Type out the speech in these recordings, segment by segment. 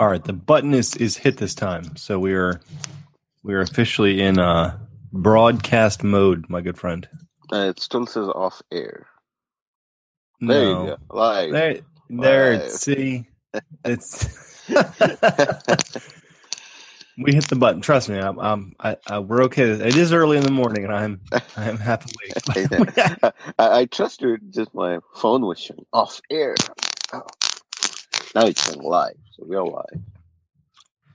All right, the button is is hit this time, so we are we are officially in uh broadcast mode, my good friend. Uh, it still says off air. There No, you go. Live. there, there. Live. See, it's we hit the button. Trust me, I'm, I'm I, I, we're okay. It is early in the morning, and I'm I'm half awake. I, I trusted just my phone was showing off air. Oh. Now it's going live, so we're live.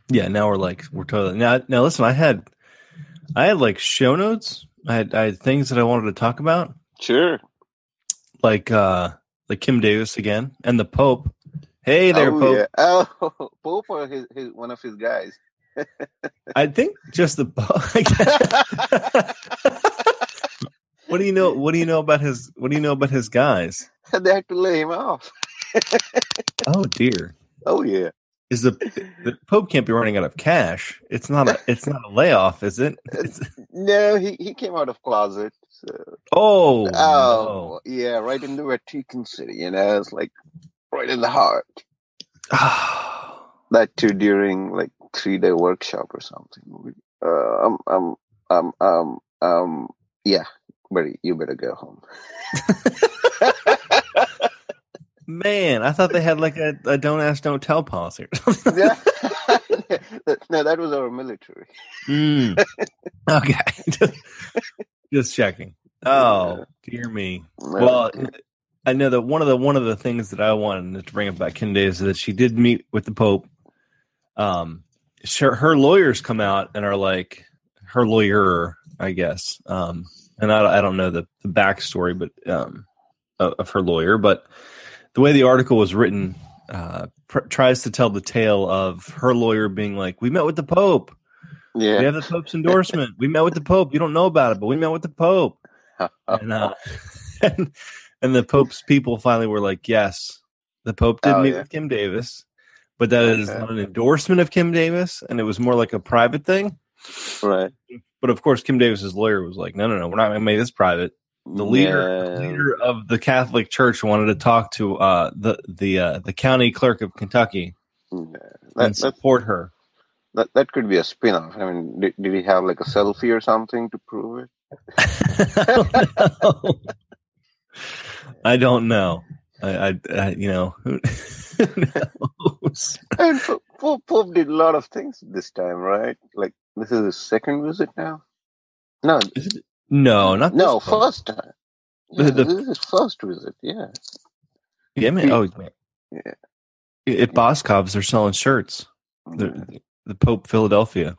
yeah, now we're like we're totally now. Now listen, I had I had like show notes. I had I had things that I wanted to talk about. Sure. like uh like Kim Davis again and the Pope. Hey there, oh, Pope. Yeah. Oh, Pope or his, his one of his guys. I think just the Pope. what do you know? What do you know about his? What do you know about his guys? they had to lay him off. Oh dear, Oh yeah. is the the Pope can't be running out of cash? It's not a it's not a layoff, is it? It's, No, he, he came out of closet. So. oh, Oh yeah, right in the Vatican City. You know, it's like right in the heart. That too during like three day workshop or something. Uh, um, um, um, um, um, yeah, buddy, you better go home. Man, I thought they had like a, a don't ask, don't tell policy. yeah. no, that was our military. Mm. Okay, just, just checking. Oh dear me. Well, I know that one of the one of the things that I wanted to bring up about Davis is that she did meet with the Pope. Um, sure, her lawyers come out and are like her lawyer, I guess. Um, and I, I don't know the, the backstory, but um, of, of her lawyer, but the way the article was written uh, pr- tries to tell the tale of her lawyer being like, "We met with the Pope. yeah. We have the Pope's endorsement. We met with the Pope. You don't know about it, but we met with the Pope." and uh, and, and the Pope's people finally were like, "Yes, the Pope did Oh, meet yeah. with Kim Davis, but that is Okay. not an endorsement of Kim Davis, and it was more like a private thing." right. But of course, Kim Davis's lawyer was like, "No, no, no, we're not going to make this private." The leader, the leader of the Catholic Church, wanted to talk to uh, the the uh, the county clerk of Kentucky Yeah. and That, that, support her. that that could be a spin off. I mean, did, did he have like a selfie or something to prove it? I don't know. I don't know. I, I, I you know, who, knows? And Pope, Pope, Pope did a lot of things this time, right? Like this is his second visit now. No, No, not this no, first time. Uh, the- Yeah, the- this is first visit. Yeah, Yeah, man. Oh. Yeah. At Boscov's, they're selling shirts. The, mm-hmm. the Pope Philadelphia.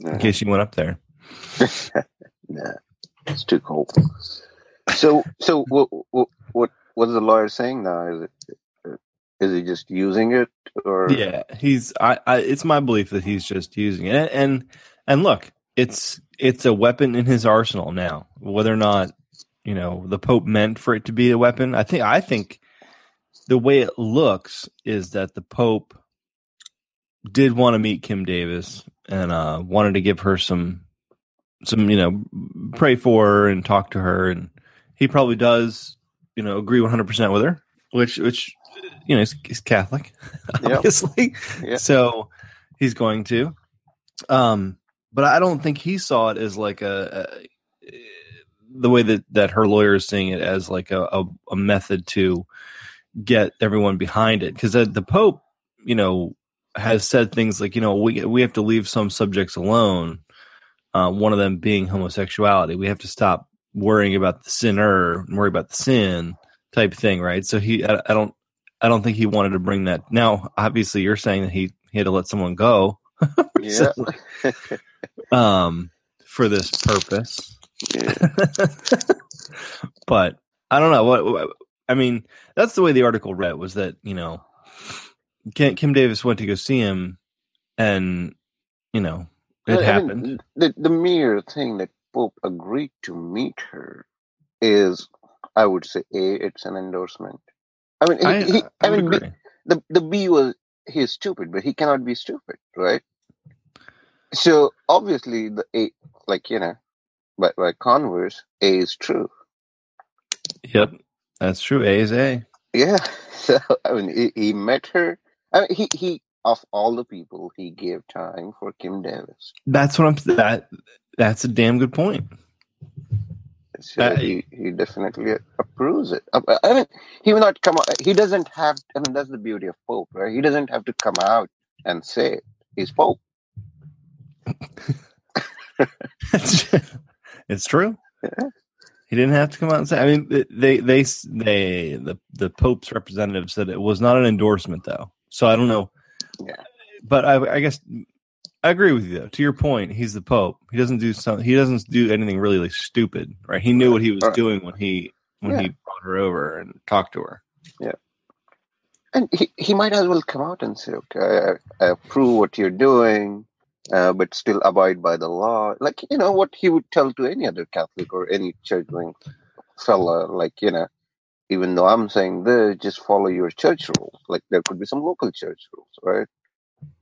In case you went up there. Nah, it's too cold. So, so what, what, what, what is the lawyer saying now? Is it, is he just using it, or Yeah, he's. I, I. It's my belief that he's just using it, and and, and look, it's it's a weapon in his arsenal now. Whether or not you know the Pope meant for it to be a weapon, I think. I think the way it looks is that the Pope did want to meet Kim Davis and uh, wanted to give her some some you know pray for her and talk to her, and he probably does you know agree one hundred percent with her, which which you know he's, he's Catholic, Yep. obviously. Yeah. So he's going to. Um, but I don't think he saw it as like a, a the way that that her lawyer is seeing it as like a, a, a method to get everyone behind it because the, the Pope, you know, has said things like you know we we have to leave some subjects alone. Uh, one of them being homosexuality. We have to stop worrying about the sinner and worry about the sin type thing, right? So he, I, I don't, I don't think he wanted to bring that. Now, obviously, you're saying that he he had to let someone go, yeah, um, for this purpose. yeah. but I don't know what, what- I mean. That's the way the article read was that you know Kim, Kim Davis went to go see him, and you know it I mean, happened. the the mere thing that Pope agreed to meet her is, I would say, a it's an endorsement. I mean, he, I, he, I I mean, B- the the B was he's stupid, but he cannot be stupid, right? So obviously, the A, like you know, by by converse, A is true. Yep, that's true. A is A. Yeah. So I mean, he, he met her. I mean, he he of all the people, he gave time for Kim Davis. That's what I'm. That that's a damn good point. So Uh, he, he definitely approves it. Uh, I mean, he will not come out. He doesn't have. I mean, that's the beauty of Pope, right? He doesn't have to come out and say it. he's Pope. it's true. Yeah. He didn't have to come out and say. I mean, they they they the the Pope's representative said it was not an endorsement, though. So I don't know. Yeah. But I, I guess I agree with you. Though. To your point, he's the Pope. He doesn't do some. He doesn't do anything really like, stupid, right? He knew what he was Right. doing when he when Yeah. he brought her over and talked to her. Yeah, and he, he might as well come out and say, okay, I, I approve what you're doing, uh, but still abide by the law. Like, you know, what he would tell to any other Catholic or any church going fella, like, you know, even though I'm saying this, just follow your church rules. Like, there could be some local church rules, right?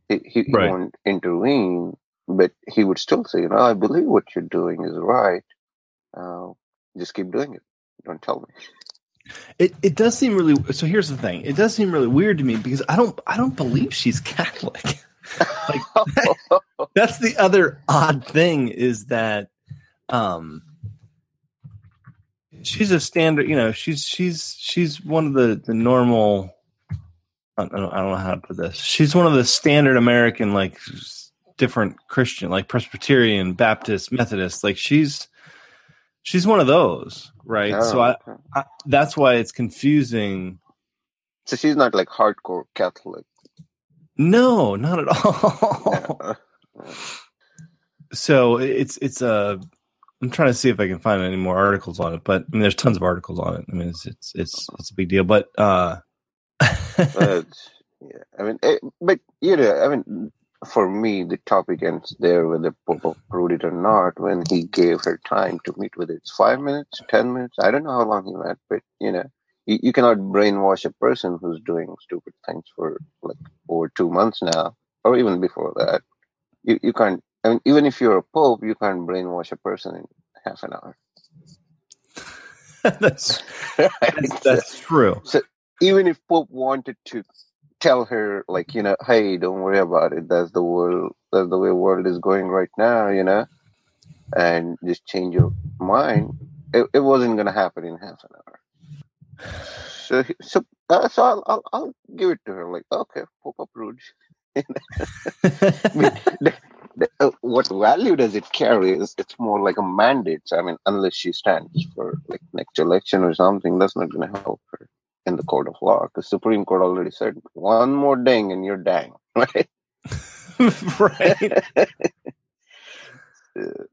He, he, he Right. won't intervene, but he would still say, you know, I believe what you're doing is right. Uh, just keep doing it. Don't tell me. It it does seem really. So here's the thing. It does seem really weird to me because I don't I don't believe she's Catholic. That's the other odd thing is that um she's a standard, you know, she's she's she's one of the the normal I don't, know, I don't know how to put this. She's one of the standard American like different Christian like Presbyterian, Baptist, Methodist. Like she's she's one of those, right? so Oh, I, okay. I that's why it's confusing. so she's not like hardcore Catholic. No, not at all. So it's it's a i'm trying to see if i can find any more articles on it but i mean there's tons of articles on it i mean it's it's it's, it's a big deal but uh But yeah, I mean, eh, but you know, I mean, for me, the topic ends there whether Pope approved it or not. When he gave her time to meet with it, it's five minutes, ten minutes. I don't know how long he met, but you know, you, you cannot brainwash a person who's doing stupid things for like over two months now, or even before that. You you can't. I mean, even if you're a pope, you can't brainwash a person in half an hour. that's that's, that's true So even if Pope wanted to tell her, like, you know, hey, don't worry about it. That's the world. That's the way the world is going right now, you know, and just change your mind. It, it wasn't gonna happen in half an hour. So, so, uh, so I'll, I'll, I'll give it to her. Like, okay, Pope approved. Mean, the, the, uh, what value does it carry? Is it's more like a mandate. I mean, unless she stands for like next election or something, that's not going to help her in the court of law. Because Supreme Court already said one more ding and you're dang, right? right Uh,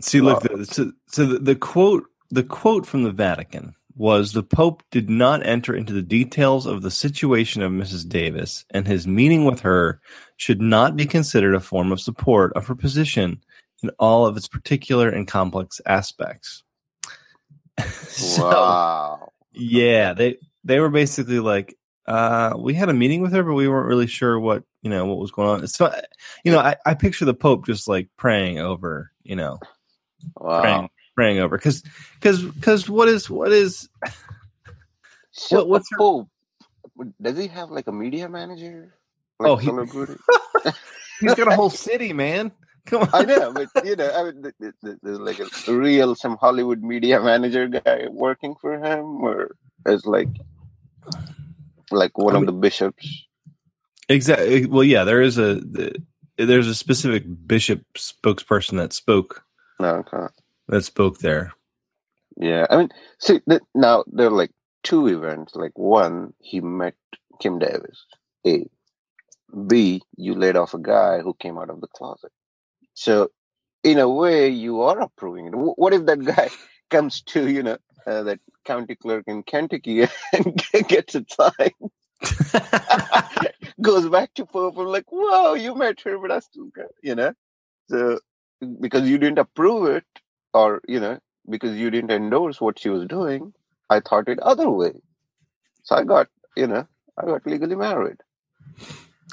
see look the, so, so the, the quote the quote from the vatican was the pope did not enter into the details of the situation of mrs davis and his meeting with her should not be considered a form of support of her position in all of its particular and complex aspects so wow. yeah they they were basically like uh we had a meeting with her but we weren't really sure what you know what was going on so you know i, I picture the pope just like praying over you know Wow. praying praying over because because because what is what is So, What- what's her- Pope, does he have like a media manager? Like Oh, he he's got a whole city man come on I know, but you know, I mean, th- th- th- there's like a real some Hollywood media manager guy working for him, or as like like one I of the bishops. exactly eh, well yeah there is a the- there's a specific bishop spokesperson that spoke No, okay. That spoke there yeah. I mean, see, th- now there are like two events. Like one, he met Kim Davis. A, B, you laid off a guy who came out of the closet. So, in a way, you are approving it. Wh- What if that guy comes to you know uh, that county clerk in Kentucky and gets a signed? goes back to and like, whoa, you met her, but I still got, you know. So because you didn't approve it, or you know, because you didn't endorse what she was doing, I thought it other way. So I got, you know, I got legally married.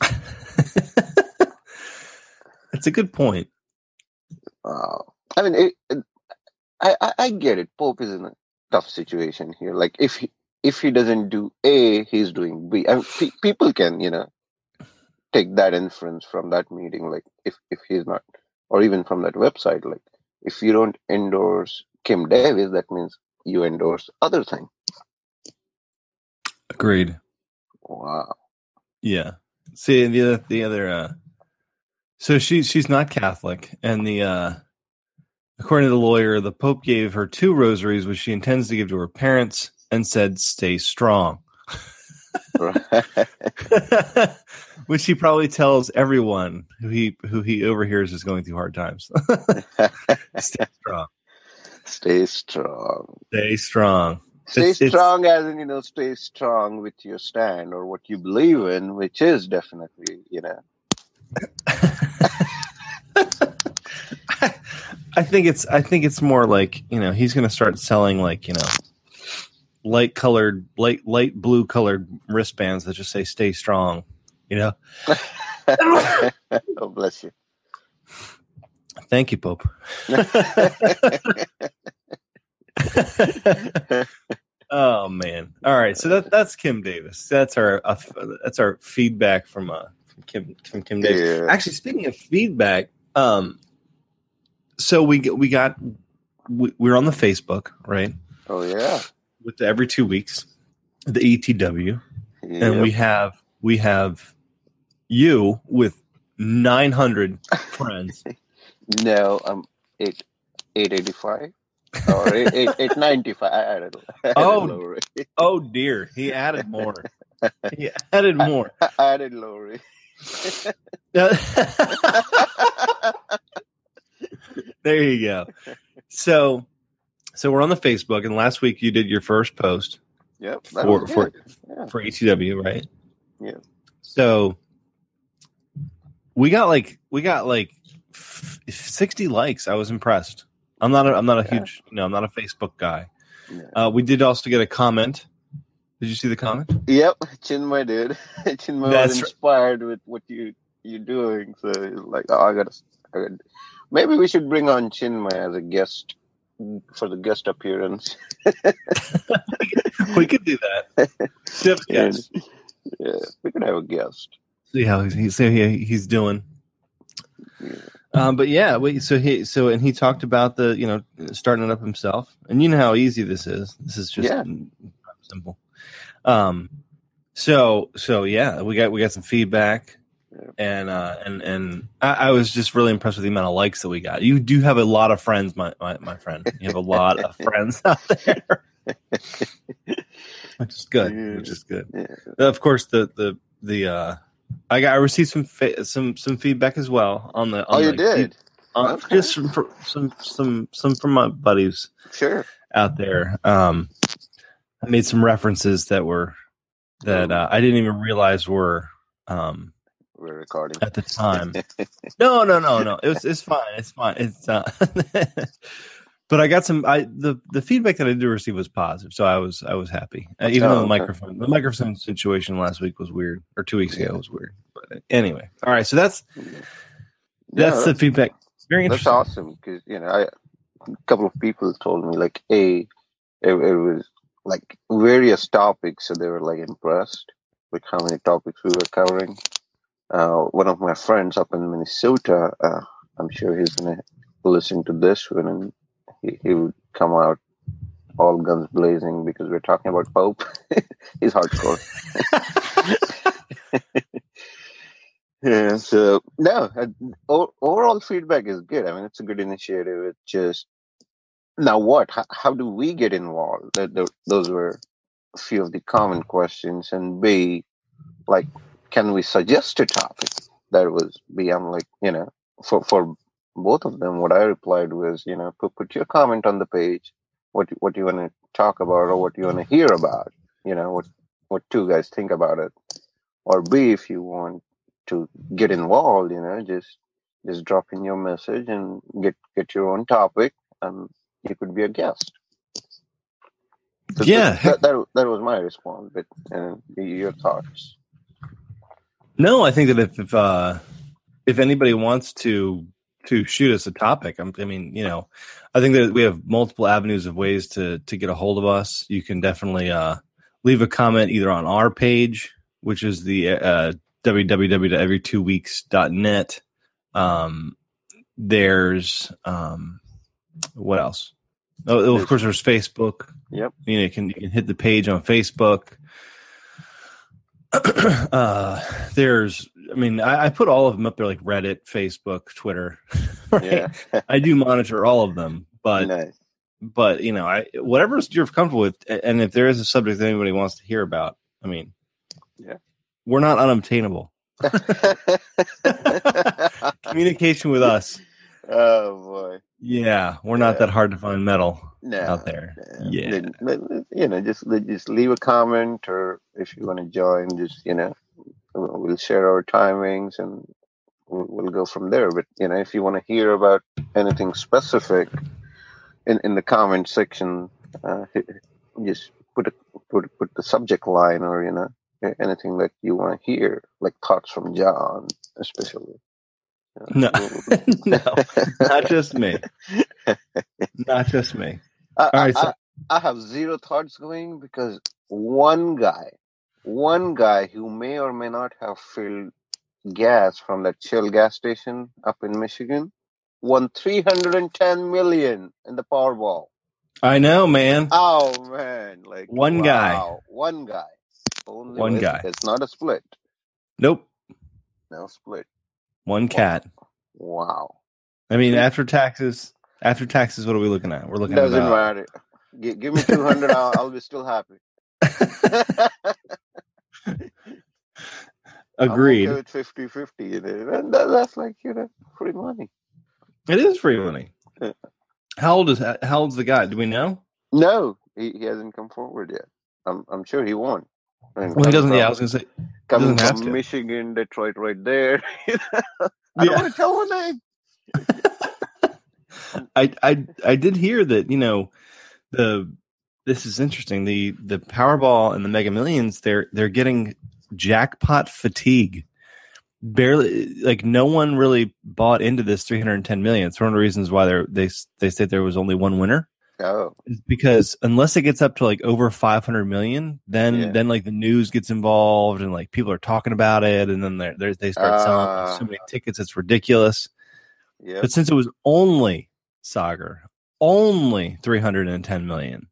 it's a good point Uh, I mean, it, it, I, I I get it. Pope is in a tough situation here. Like if he if he doesn't do A, he's doing B. I mean, pe- people can, you know, take that inference from that meeting. Like if if he's not, or even from that website, like if you don't endorse Kim Davis, that means you endorse other thing. Agreed. Wow. Yeah. See the other the other uh so she she's not Catholic and the uh according to the lawyer, the Pope gave her two rosaries which she intends to give to her parents and said stay strong. which he probably tells everyone who he who he overhears is going through hard times. stay strong. Stay strong. Stay strong. Stay It's- it's- strong as in, you know, stay strong with your stand or what you believe in, which is definitely, you know. I think it's I think it's more like you know he's going to start selling like you know light colored light light blue colored wristbands that just say "Stay strong." You know. oh, bless you. Thank you, Pope. oh man! All right, so that that's Kim Davis. That's our uh, that's our feedback from uh from Kim from Kim Davis. Yeah. Actually, speaking of feedback, um, so we we got we, we're on the Facebook right Oh, yeah. with the every two weeks the ETW, yeah. and we have we have you with nine hundred friends. No, I'm eight, 885 or eight, eight, 895. I added, I added Oh. Oh dear, he added more. He added more. I added Lowry. there you go. So, so we're on the Facebook, and last week you did your first post Yep. for for. Yeah. for ATW, right? Yeah. So we got like we got like f- sixty likes. I was impressed. I'm not a, I'm not a Yeah. huge you know I'm not a Facebook guy. Yeah. Uh, we did also get a comment. Did you see the comment? Yep, Chinmay did. Chinmay That's was right. inspired with what you you're doing, so he's like, oh, I gotta, I gotta. Maybe we should bring on Chinmay as a guest for the guest appearance. we could do that. Yes. Yeah, we could have a guest. See how he's see how he's doing. Um, but yeah, wait. So he so and he talked about the you know starting it up himself, and you know how easy this is. This is just Yeah. simple. Um, so so yeah, we got we got some feedback, Yeah. and uh, and and I, I was just really impressed with the amount of likes that we got. You do have a lot of friends, my my, my friend. You have a lot of friends out there, which is good. Which is good. Yeah. Of course, the the the uh, I got I received some fa- some some feedback as well on the. Oh, you the, did? on- Okay. just from, from some some some from my buddies Sure. out there. Um, I made some references that were that uh, I didn't even realize were um, We're recording. at the time. no, no, no, no. It was it's fine. It's fine. It's uh, but I got some. I the the feedback that I did receive was positive, so I was I was happy. Uh, even Oh, though the okay. microphone the microphone situation last week was weird, or two weeks ago was weird. But anyway, all right. So that's that's Yeah, the feedback. Very interesting. That's awesome because you know, I, a couple of people told me like, "Hey, it, it was like various topics, so they were like impressed with how many topics we were covering." Uh, one of my friends up in Minnesota, uh, I'm sure he's gonna listen to this one, and he, would come out all guns blazing because we're talking about Pope. he's hardcore. Yeah, so no, uh, overall feedback is good. I mean, it's a good initiative. It's just now what? How, how do we get involved? That th- those were a few of the common questions. And B, like, can we suggest a topic? That was B. I'm like, you know, for for both of them, what I replied was, you know, put put your comment on the page. What what you want to talk about or what you want to hear about. You know, what what two guys think about it. Or B, if you want to get involved, you know, just just drop in your message and get get your own topic, and you could be a guest. So Yeah. that, that that was my response. But uh, your thoughts? No, I think that if if, uh, if anybody wants to to shoot us a topic, I'm, I mean, you know, I think that we have multiple avenues of ways to to get a hold of us. You can definitely uh, leave a comment either on our page, which is the uh, www.everytwoweeks.net. Um, there's um, what else? Oh, of course, there's Facebook. Yep. You know, you can you can hit the page on Facebook. uh, there's, I mean, I, I put all of them up there, like Reddit, Facebook, Twitter. Right? Yeah. I do monitor all of them, but nice. but you know, I whatever you're comfortable with, and if there is a subject that anybody wants to hear about, I mean, Yeah. we're not unobtainable. Communication with us, oh boy. yeah, we're not Yeah. that hard to find metal No. out there. Yeah, Then- then, You know, just just leave a comment, or if you want to join, just you know, we'll share our timings and we'll, we'll go from there. But you know, if you want to hear about anything specific in in the comment section, uh, just put a, put put the subject line, or you know, anything that you want to hear, like thoughts from John, especially. No. no, not just me, not just me. I, All right, I, so- I have zero thoughts going because one guy, one guy who may or may not have filled gas from that Shell gas station up in Michigan won 310 million in the Powerball. I know, man. Oh man, like One guy. one guy, Only One guy. It's not a split, Nope, no split. one cat. Wow, I mean, after taxes, after taxes, what are we looking at? We're looking doesn't at about, matter. G- give me 200, I'll, I'll be still happy. Agreed. I'm okay with 50 50 you know, and that, that's like you know free money It is free money. Yeah. How old is how old's the guy? Do we know? no he, he hasn't come forward yet i'm i'm sure he won. Well, he doesn't. from, Yeah, I was gonna say. coming from to. michigan detroit right there i don't want to tell my name I I I did hear that you know the this is interesting the the Powerball and the Mega Millions they're they're getting jackpot fatigue. Barely like no one really bought into this 310 million. It's one of the reasons why they're they they said there was only one winner. oh because unless it gets up to like over 500 million then Yeah. then like the news gets involved and like people are talking about it and then they're, they start selling Ah. so many tickets it's ridiculous yeah but since it was only sagar only 310 million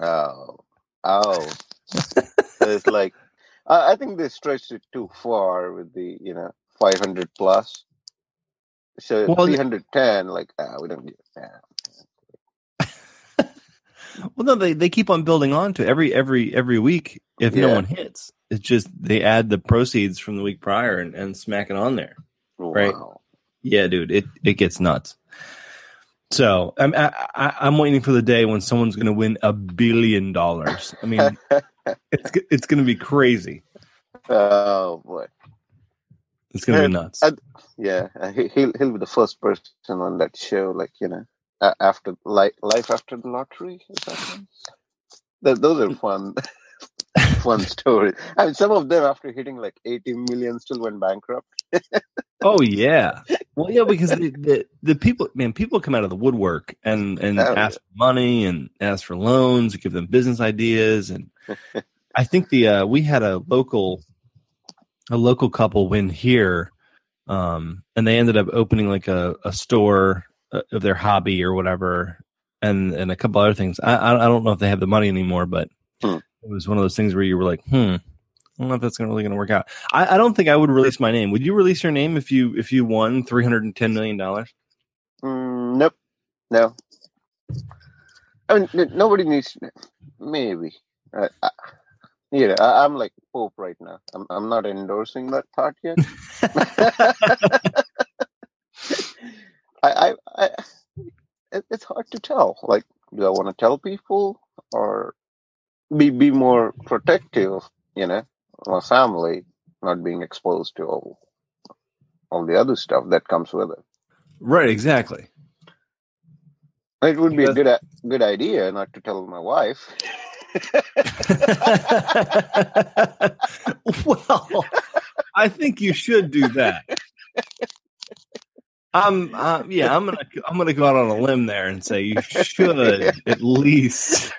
oh oh. So it's like I, I think they stretched it too far with the you know 500 plus. So Well, 310 like ah, we don't get that. Well no they, they keep on building on to every every every week if no one hits. It's just they add the proceeds from the week prior and, and smack it on there Right. wow. Yeah, dude, it it gets nuts. So I'm I, I, I'm waiting for the day when someone's going to win a billion dollars. I mean, it's it's going to be crazy. oh boy It's going to be nuts. I- Yeah, he, he'll he'll be the first person on that show. Like you know, after life, life after the lottery. Those are fun, fun story. I mean, some of them after hitting like eighty million still went bankrupt. Oh yeah, well yeah, because the, the the people, man, people come out of the woodwork and and Oh, ask for money and ask for loans, give them business ideas, and I think the uh, we had a local a local couple win here, um, and they ended up opening like a a store uh, of their hobby or whatever, and and a couple other things. I I I don't know if they have the money anymore, but Hmm. It was one of those things where you were like, hmm. I don't know if that's gonna really going to work out. I, I don't think I would release my name. Would you release your name if you if you won three hundred and ten million dollars? Mm, nope, no. I mean, n- nobody needs. Maybe, uh, I, you know, I, I'm like Pope right now. I'm I'm not endorsing that thought yet. I, I, I it's hard to tell. Like, do I want to tell people or be be more protective? You know, my family not being exposed to all all the other stuff that comes with it. right, exactly. It would be a good a- good idea not to tell my wife. well, I think you should do that. I'm, uh, yeah, I'm gonna, I'm gonna go out on a limb there and say you should at least.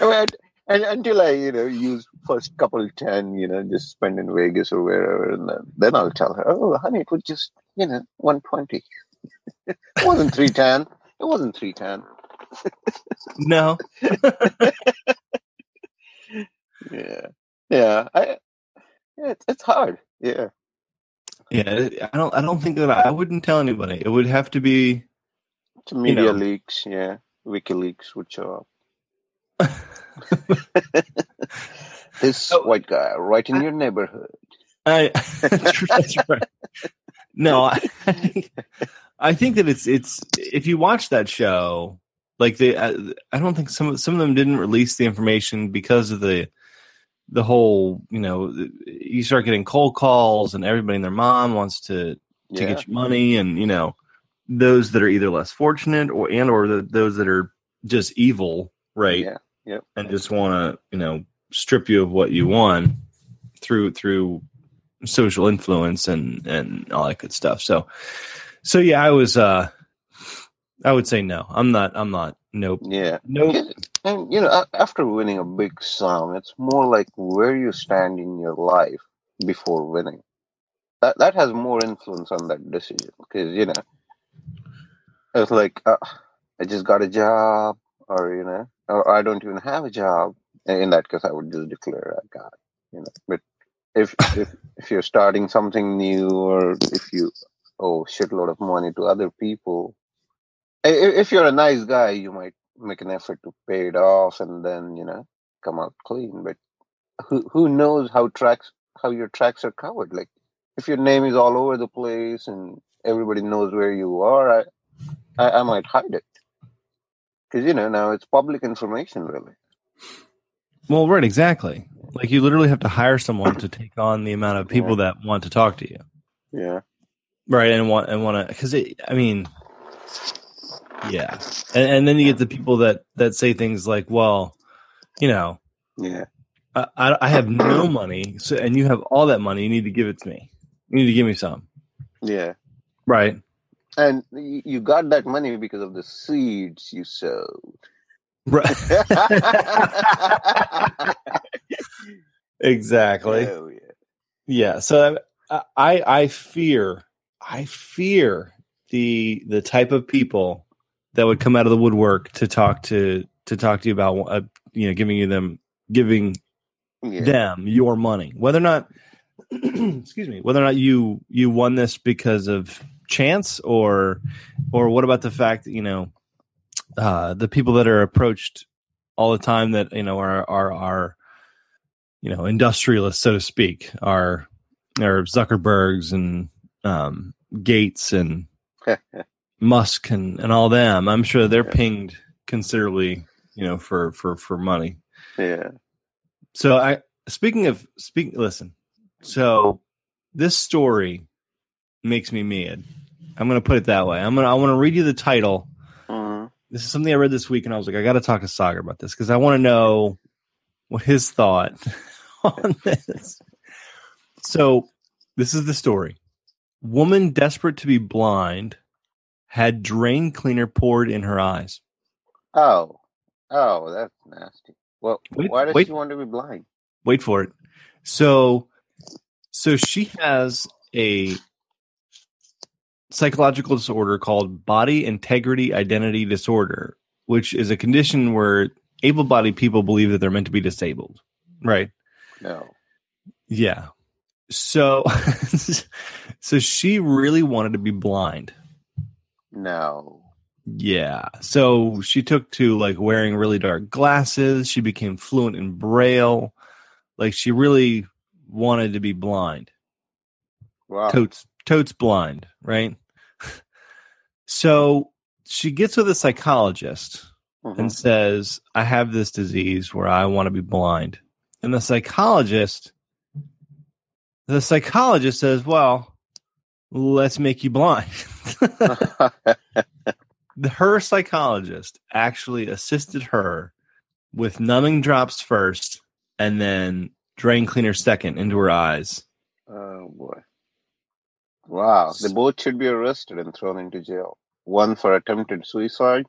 Mean, and, until I, you know, use first couple ten, you know, just spend in Vegas or wherever, and then then I'll tell her, oh, honey, it was just you know one twenty. it wasn't three ten. It wasn't three ten. no. yeah, yeah. I it's, it's hard. Yeah. Yeah, I don't. I don't think that I, I wouldn't tell anybody. It would have to be To media know. leaks, yeah, WikiLeaks would show up. This Oh, white guy right in your neighborhood. I that's right. No, I, I think I think that it's it's if you watch that show, like they, I, I don't think some some of them didn't release the information because of the the whole you know you start getting cold calls and everybody and their mom wants to to Yeah, get you money and you know those that are either less fortunate or and or the, those that are just evil right? Yeah, and just want to you know strip you of what you want through through social influence and and all that good stuff. So so yeah i was uh i would say no. I'm not i'm not nope. Yeah. nope. Yeah, And you know, after winning a big sum, it's more like where you stand in your life before winning. That that has more influence on that decision because you know, it's like uh, I just got a job, or you know, or I don't even have a job. In that case, I would just declare got, it, you know. But if if if you're starting something new, or if you owe shitload of money to other people, if you're a nice guy, you might make an effort to pay it off and then you know come out clean. But who who knows how tracks how your tracks are covered? Like if your name is all over the place and everybody knows where you are, I I, I might hide it because you know now it's public information, really. well right exactly. Like you literally have to hire someone to take on the amount of people that want to talk to you. Yeah, right and want and want to because it. i mean yeah. And, and then you get the people that that say things like well you know yeah, I, I I have no money so and you have all that money you need to give it to me. You need to give me some. Yeah. right And you got that money because of the seeds you sowed. right exactly Oh, yeah. yeah so I, I fear i fear the the type of people that would come out of the woodwork to talk to to talk to you about uh, you know giving you them giving Yeah. them your money whether or not excuse me whether or not you you won this because of chance or or what about the fact that you know uh the people that are approached all the time that you know are are are you know industrialists so to speak are are zuckerbergs and um gates and musk and and all them i'm sure they're Yeah. pinged considerably you know for for for money yeah. so I speaking of speak listen. So this story makes me mad. I'm going to put it that way. I'm going to I want to read you the title. Mhm. This is something I read this week and I was like I got to talk to Sagar about this cuz I want to know what his thought on this. So this is the story. Woman desperate to be blind had drain cleaner poured in her eyes. Oh, oh, that's nasty. Well, Wait- why does wait. she want to be blind? wait for it. So, so she has a psychological disorder called body integrity identity disorder, which is a condition where able-bodied people believe that they're meant to be disabled. Right? No. Yeah. So, so she really wanted to be blind. No. Yeah. So she took to like wearing really dark glasses. She became fluent in braille. Like she really wanted to be blind. Wow. Totes totes blind, right? so she gets with a psychologist Mhm. and says, I have this disease where I want to be blind. And the psychologist the psychologist says, Well, let's make you blind. Her psychologist actually assisted her with numbing drops first and then drain cleaner second into her eyes. oh boy. Wow. They both should be arrested and thrown into jail. One for attempted suicide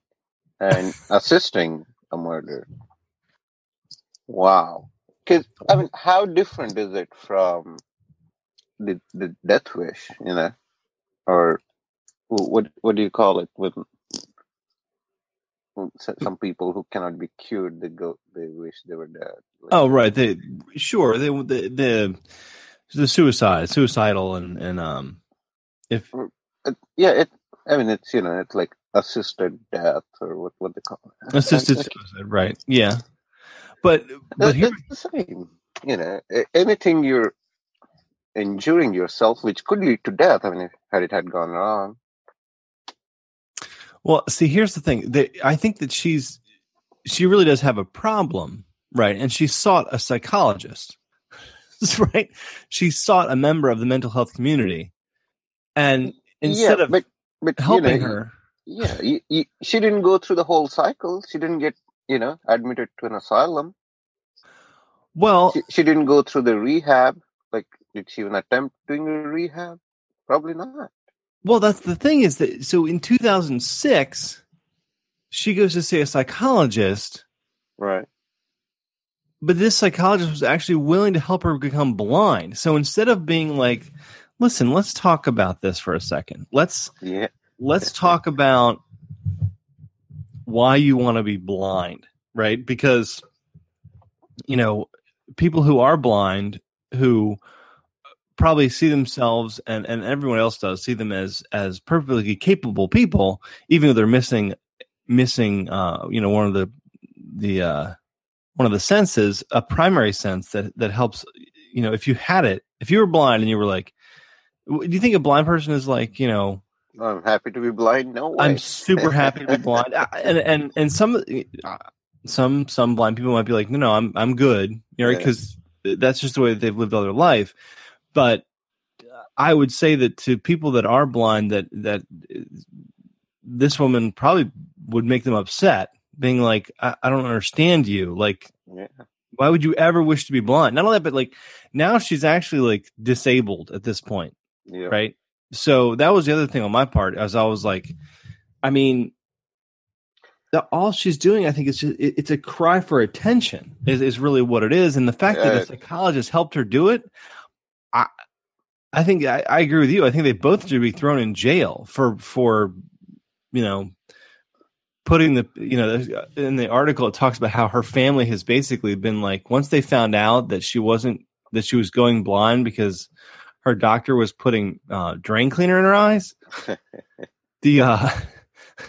and assisting a murder. Wow. Because I mean, how different is it from the the death wish? You know, or what what do you call it? With some people who cannot be cured, they go, they wish they were dead. Like, oh, right. They sure they the the the suicide, suicidal, and and um, if yeah, it. I mean, it's you know, it's like assisted death or what what they call it. Assisted suicide, right? Yeah, but but here, it's the same. You know, anything you're injuring yourself, which could lead to death. I mean, if had it had gone wrong. Well, see, here's the thing. I think that she's she really does have a problem, right? And she sought a psychologist, right? She sought a member of the mental health community, and instead yeah, of but, but, helping you know, her, yeah, you, you, she didn't go through the whole cycle. She didn't get you know admitted to an asylum. Well, she, she didn't go through the rehab. Like, did she even attempt doing a rehab? Probably not. Well, that's the thing is that so in 2006, she goes to see a psychologist. Right. But this psychologist was actually willing to help her become blind. So instead of being like, listen, let's talk about this for a second. Let's yeah. let's talk about why you want to be blind, right? Because you know, people who are blind who probably see themselves and, and everyone else does see them as as perfectly capable people, even though they're missing missing uh, you know one of the the uh, one of the senses, a primary sense that that helps. You know, if you had it, if you were blind and you were like, do you think a blind person is like, you know, I'm happy to be blind. No way. I'm super happy to be blind. and and and some uh, some some blind people might be like, no, no, I'm I'm good. You know, because yeah. that's just the way that they've lived all their life. But I would say that to people that are blind, that that uh, this woman probably would make them upset, being like, I, I don't understand you. Like, yeah. why would you ever wish to be blind? Not only that, but like now she's actually like disabled at this point. Yeah. Right. So that was the other thing on my part, as I was like, I mean, the, all she's doing, I think, is just, it, it's a cry for attention. Is, is really what it is, and the fact that a psychologist helped her do it, I, I think I, I, agree with you. I think they both should be thrown in jail for for you know putting the you know in the article it talks about how her family has basically been like once they found out that she wasn't that she was going blind because her doctor was putting uh, drain cleaner in her eyes. the uh,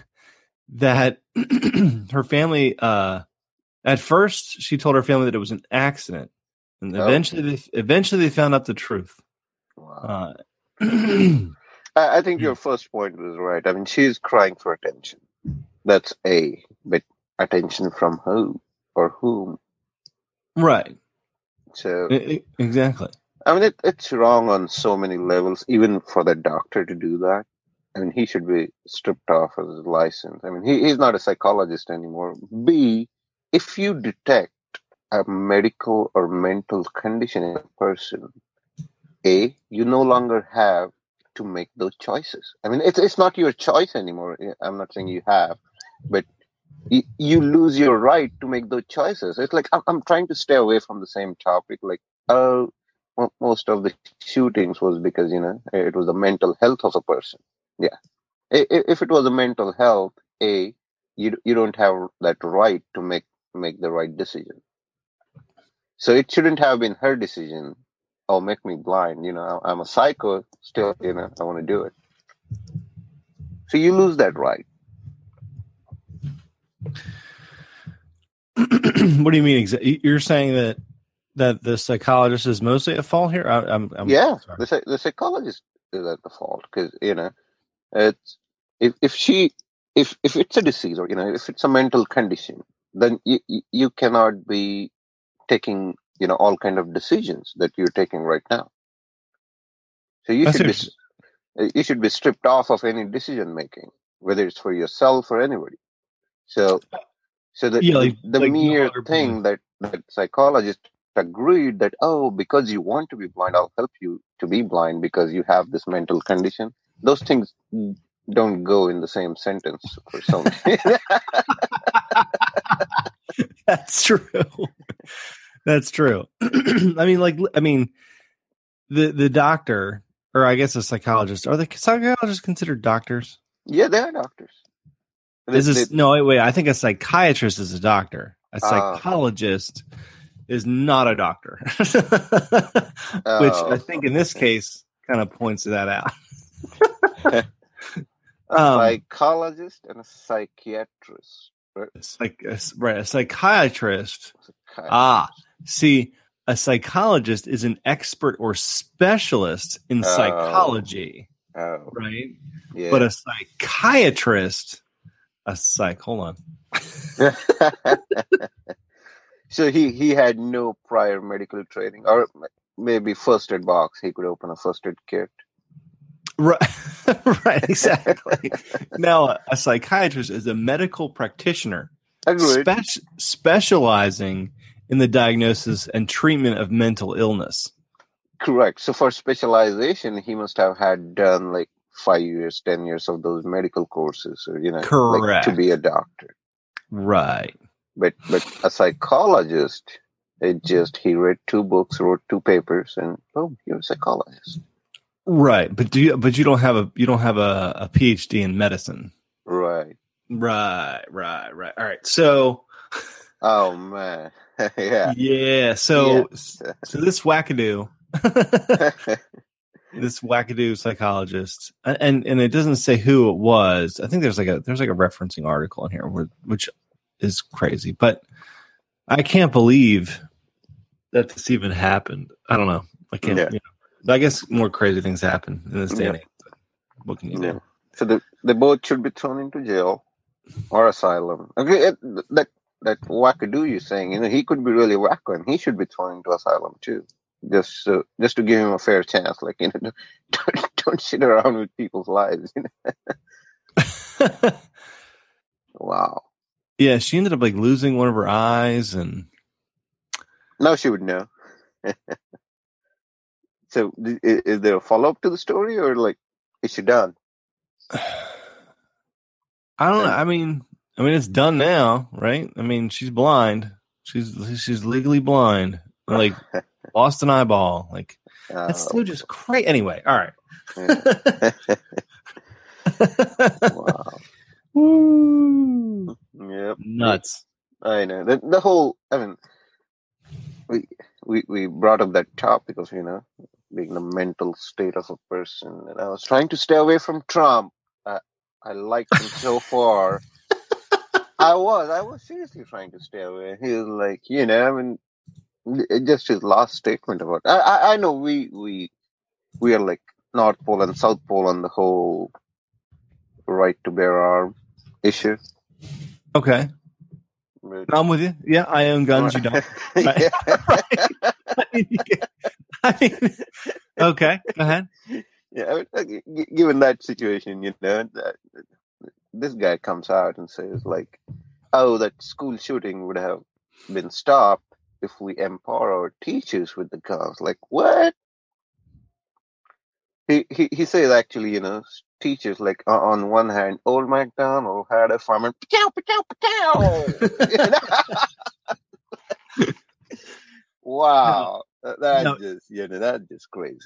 that her family uh, at first she told her family that it was an accident and eventually, they, eventually they found out the truth. Wow. Uh, I think your first point was right. I mean, she's crying for attention. That's a, but attention from who or whom? Right. So exactly. I mean, it, it's wrong on so many levels. Even for the doctor to do that, I mean, he should be stripped off of his license. I mean, he, he's not a psychologist anymore. B, if you detect a medical or mental condition in a person, A, you no longer have to make those choices. I mean, it's, it's not your choice anymore. I'm not saying you have, but you, you lose your right to make those choices. It's like I'm, I'm trying to stay away from the same topic. Like, oh, most of the shootings was because, you know, it was the mental health of a person. Yeah. If it was a mental health, A, you, you don't have that right to make, make the right decision. So it shouldn't have been her decision. Oh, make me blind. You know, I'm a psycho. Still, you know, I want to do it. So you lose that right. what do you mean? You're saying that that the psychologist is mostly at fault here. I, am yeah, the the psychologist is at the fault because you know it's if if she if if it's a disease or you know if it's a mental condition, then you you cannot be taking you know all kind of decisions that you're taking right now. So you should be uh, you should be stripped off of any decision making whether it's for yourself or anybody. So so the, yeah, like, the, like mere thing that that psychologists agreed that oh because you want to be blind i'll help you to be blind because you have this mental condition those things don't go in the same sentence for some That's true. That's true. I mean, like, I mean, the the doctor, or I guess a psychologist, are the psychologists considered doctors? Yeah, they are doctors. They- Is this they- no? Wait, wait. I think a psychiatrist is a doctor. A Ah. psychologist is not a doctor, which Oh, I think in this case kind of points that out. a um, psychologist and a psychiatrist. Right? It's like a, right, a psychiatrist. Psychiatrist. Ah, see, a psychologist is an expert or specialist in Oh. psychology, Oh, right? yeah. But a psychiatrist, a psych. Hold on. so he he had no prior medical training, or maybe first aid box. He could open a first aid kit. Right, right, exactly. now, a psychiatrist is a medical practitioner spec- specializing in the diagnosis and treatment of mental illness. Correct. So for specialization, he must have had done like five years, ten years of those medical courses, or you know, like, Correct. to be a doctor. Right. But but a psychologist, it just he read two books, wrote two papers, and boom, you're a psychologist. Right. But do you, but you don't have a you don't have a, a PhD in medicine. Right. Right, right, right. All right. So Oh man. yeah. yeah, so so this wackadoo this wackadoo psychologist and and it doesn't say who it was. I think there's like a there's like a referencing article in here where, which is crazy, but I can't believe that this even happened. I don't know. I can't. Yeah. You know, I guess more crazy things happen in this day and Yeah. age. What can you Yeah. do? So the, they both should be thrown into jail or asylum. Okay, it, that that wackadoo you're saying, you know, he could be really wacko, and he should be thrown into asylum too. Just so, just to give him a fair chance, like you know, don't, don't shit around with people's lives. You know? Wow. yeah, she ended up like losing one of her eyes and Now she would know. so, i- i- is there a follow up to the story, or like, is she done? I don't know. I mean, I mean, it's done now, right? I mean, she's blind. She's she's legally blind. Like lost an eyeball. Like that's so oh. just crazy. Anyway, all right. wow. Woo! Yep. Nuts. I know the the whole. I mean, we we we brought up that topic of you know being the mental state of a person, and I was trying to stay away from Trump. I I liked him so far. I was I was seriously trying to stay away. He was like, you know, I mean, just his last statement about. I I, I know we we we are like North Pole and South Pole on the whole right to bear arms issue. Okay, But- I'm with you. Yeah, I own guns. You don't. I mean, I mean, okay. Go ahead. Yeah, I mean, given that situation, you know, that, this guy comes out and says like, "Oh, that school shooting would have been stopped if we empower our teachers with the guns." Like what? He he he says actually, you know, teachers like on one hand, old MacDonald had a farm and pow pow pow. wow, that, that No. just you know that's just crazy.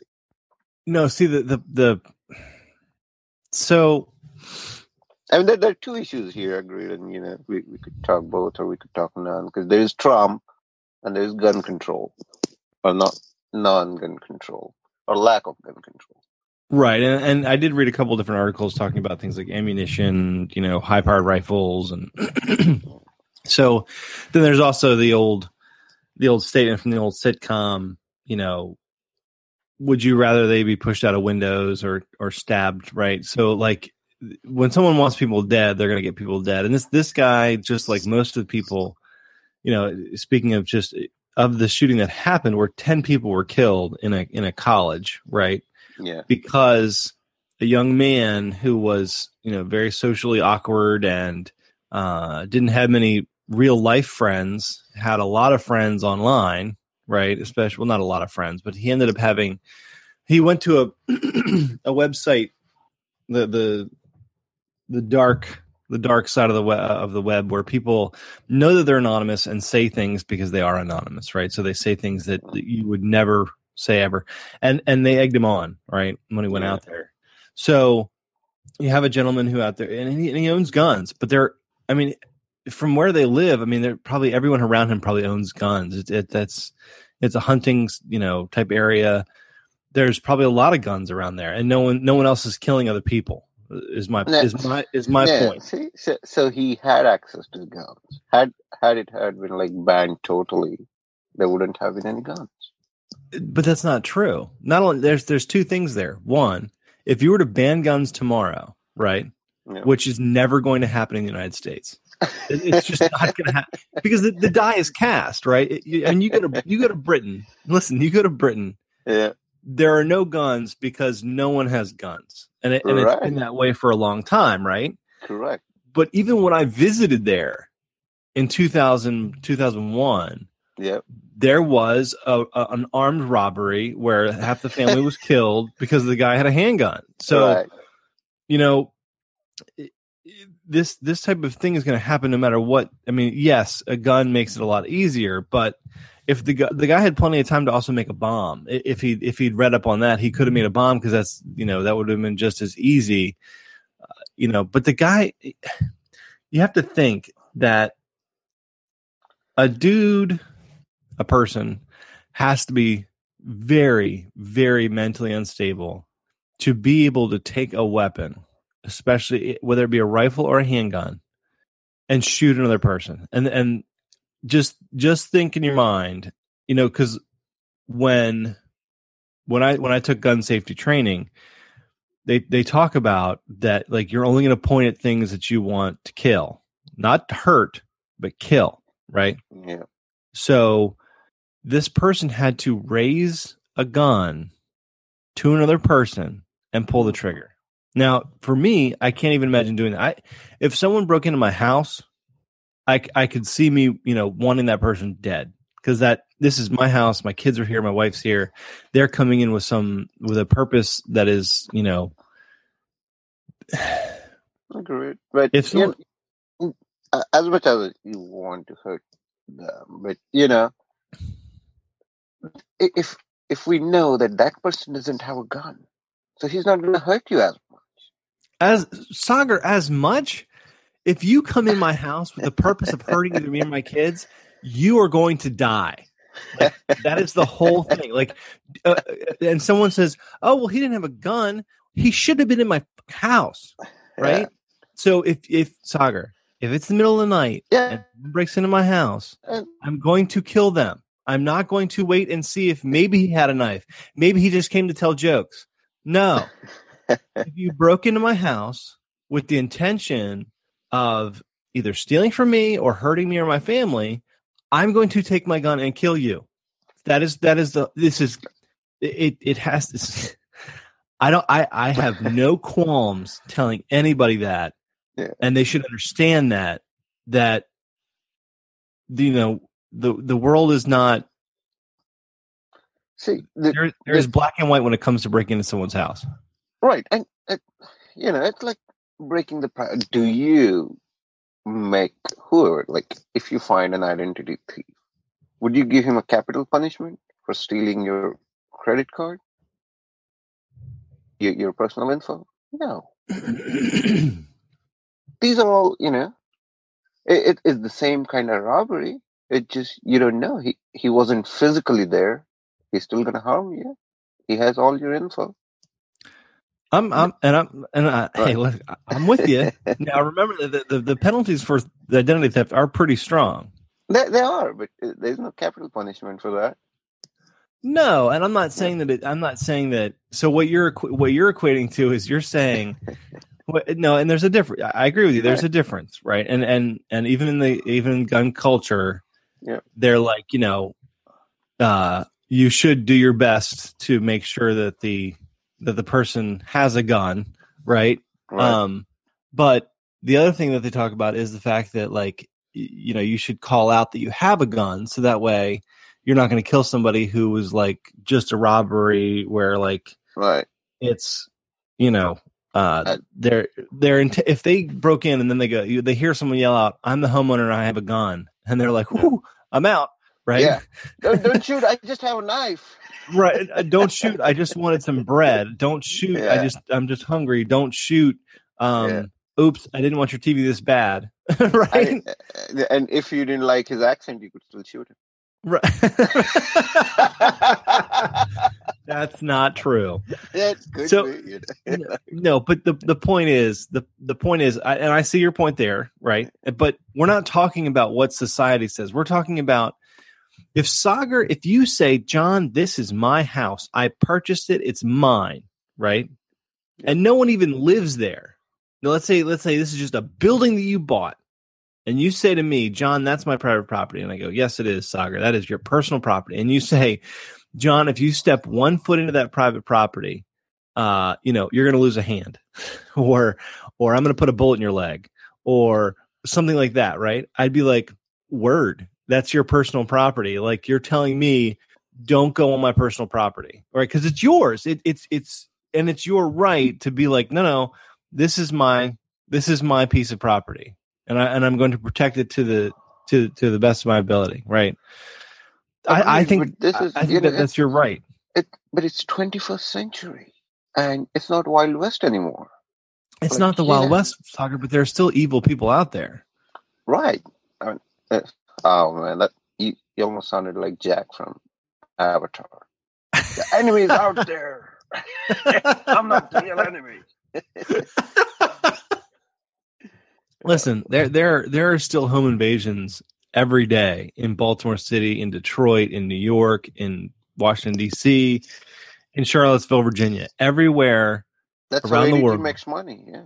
No, see the the the. So I mean, there, there are two issues here, agreed, and you know, we, we could talk both or we could talk none because there is Trump and there is gun control, or not non-gun control, or lack of gun control. Right, and, and I did read a couple different articles talking about things like ammunition, you know, high powered rifles, and so then there's also the old, the old statement from the old sitcom, you know, would you rather they be pushed out of windows or or stabbed? Right, so like when someone wants people dead, they're gonna get people dead, and this this guy, just like most of the people, you know, speaking of just of the shooting that happened, where ten people were killed in a in a college, right? Yeah, because a young man who was you know very socially awkward and uh, didn't have many real life friends had a lot of friends online right? Especially well not a lot of friends but he ended up having he went to a a website the the the dark the dark side of the web uh, of the web where people know that they're anonymous and say things because they are anonymous, right? So they say things that you would never say ever, and and they egged him on, right, when he went Yeah. out there. So you have a gentleman who out there and he, and he owns guns, but they're, I mean, from where they live, I mean, they're probably everyone around him probably owns guns. It, it that's it's a hunting, you know, type area. There's probably a lot of guns around there, and no one no one else is killing other people. Is my Yeah. is my is my point. See, so, so he had access to guns. Had had it had been like banned totally, there wouldn't have been any guns. But that's not true. Not only there's there's two things there. One, if you were to ban guns tomorrow, right, Yeah. which is never going to happen in the United States. It's just not going to happen because the, the die is cast, right? It- you- and you go to you go to Britain. Listen, you go to Britain. yeah, There are no guns because no one has guns, and it, and it's been that way for a long time, right? correct. But even when I visited there in 2000, 2001, Yeah, there was a, a, an armed robbery where half the family was killed because the guy had a handgun. So right. you know this this type of thing is going to happen no matter what. I mean, yes, a gun makes it a lot easier, but if the guy, the guy had plenty of time to also make a bomb, if he if he'd read up on that, he could have made a bomb because that's you know that would have been just as easy, uh, you know. But the guy, you have to think that a dude, a person, has to be very very mentally unstable to be able to take a weapon, especially whether it be a rifle or a handgun, and shoot another person. And and just just think in your mind, you know, because when when I when I took gun safety training, they they talk about that like you're only going to point at things that you want to kill, not hurt, but kill, right? Yeah, So this person had to raise a gun to another person and pull the trigger. Now, for me, I can't even imagine doing that. I, if someone broke into my house, I, I could see me, you know, wanting that person dead because that this is my house. My kids are here. My wife's here. They're coming in with some with a purpose that is, you know, agreed. But If you know, uh, as much as you want to hurt them, but you know, if if we know that that person doesn't have a gun, so he's not going to hurt you as much. as Sagar, as much. If you come in my house with the purpose of hurting either me or my kids, you are going to die. Like, that is the whole thing. Like, uh, and someone says, "Oh, well, he didn't have a gun. He should have been in my house, right?" Yeah. So if if Sagar, if it's the middle of the night Yeah. breaks into my house, And- I'm going to kill them. I'm not going to wait and see if maybe he had a knife. Maybe he just came to tell jokes. No. if you broke into my house with the intention of either stealing from me or hurting me or my family, I'm going to take my gun and kill you. That is that is the this is it it has this I don't I I have no qualms telling anybody that Yeah. and they should understand that that you know the the world is not See, the, there there's black and white when it comes to breaking into someone's house. right, and uh, you know, it's like breaking the. pri- Do you make whoever like if you find an identity thief, would you give him a capital punishment for stealing your credit card, your, your personal info? No, these are all you know. It, it is the same kind of robbery. It just you don't know. He he wasn't physically there. He's still gonna harm you. He has all your info. I'm, I'm, and I'm, and I, hey, look, I'm with you. now, remember that the, the, penalties for the identity theft are pretty strong. They, they are, but uh, there's no capital punishment for that. No, and I'm not saying that. It, I'm not saying that. So what you're what you're equating to is you're saying, what, no, and there's a difference. I agree with you. There's a difference, right? And and and even in the even in gun culture, Yeah. they're like, you know, uh, you should do your best to make sure that the that the person has a gun, right? Right? Um, but the other thing that they talk about is the fact that like you know you should call out that you have a gun so that way you're not going to kill somebody who was like just a robbery where like right. it's you know uh, Uh, they're they're int- if they broke in and then they go you, they hear someone yell out i'm the homeowner and i have a gun and they're like Whoo, i'm out right Yeah. don't, don't shoot. I just have a knife. right uh, don't shoot i just wanted some bread don't shoot i just i'm just hungry don't shoot um Yeah. oops i didn't want your tv this bad right I, uh, and if you didn't like his accent, you could still shoot him. right that's not true So- be. You know? no but the the point is the the point is I, and i see your point there right but we're not talking about what society says we're talking about if sagar if you say john this is my house. I purchased it. It's mine right? And no one even lives there. Now let's say let's say this is just a building that you bought and you say to me john that's my private property and i go yes it is sagar. That is your personal property. And you say john if you step one foot into that private property uh, you know, you're to lose a hand, or or I'm to put a bullet in your leg, or something like that, right? I'd be like, word, that's your personal property. Like you're telling me, don't go on my personal property, right? Because it's yours. It, it's it's and it's your right to be like, no, no, this is my this is my piece of property, and I and I'm going to protect it to the to to the best of my ability, right? I, I Agreed, think this is, I you think know, that that's your right. it, but it's 21st century, and it's not Wild West anymore. It's Like, not the Wild yeah. West Sagar, but there are still evil people out there. Right. I mean, uh, oh man, that you, you almost sounded like Jack from Avatar. The enemy's out there. I'm not the real enemy. Listen, there there there are still home invasions every day in Baltimore City, in Detroit, in New York, in Washington D.C., in Charlottesville, Virginia, everywhere. That's Around the world. makes money. Yeah.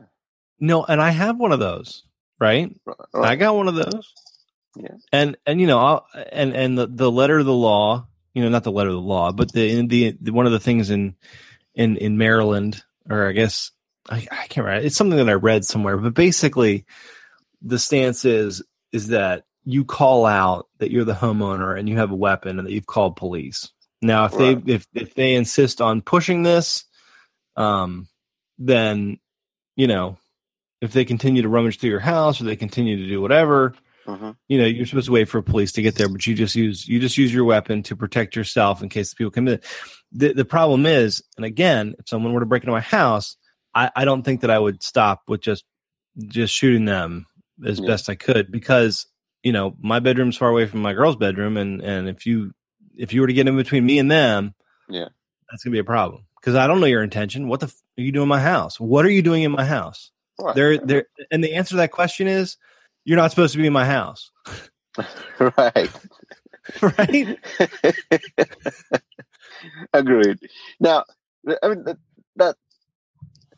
No, and I have one of those, right? Right. I got one of those. Yeah. And and you know, I'll, and and the, the letter of the law, you know, not the letter of the law, but the the, the one of the things in in in Maryland, or I guess I, I can't remember. It's something that I read somewhere, but basically, the stance is is that you call out that you're the homeowner and you have a weapon and that you've called police. Now, if Right. they if if they insist on pushing this, um, then you know, if they continue to rummage through your house or they continue to do whatever, hmm you know you're supposed to wait for police to get there but you just use you just use your weapon to protect yourself in case the people come in the, the problem is and again if someone were to break into my house I, I don't think that i would stop with just just shooting them as Yeah. best i could because you know my bedroom's far away from my girl's bedroom and and if you if you were to get in between me and them Yeah. that's gonna be a problem because i don't know your intention what the f- are you doing in my house what are you doing in my house Right. there there and the answer to that question is you're not supposed to be in my house right. right Agreed. Now, I mean that, that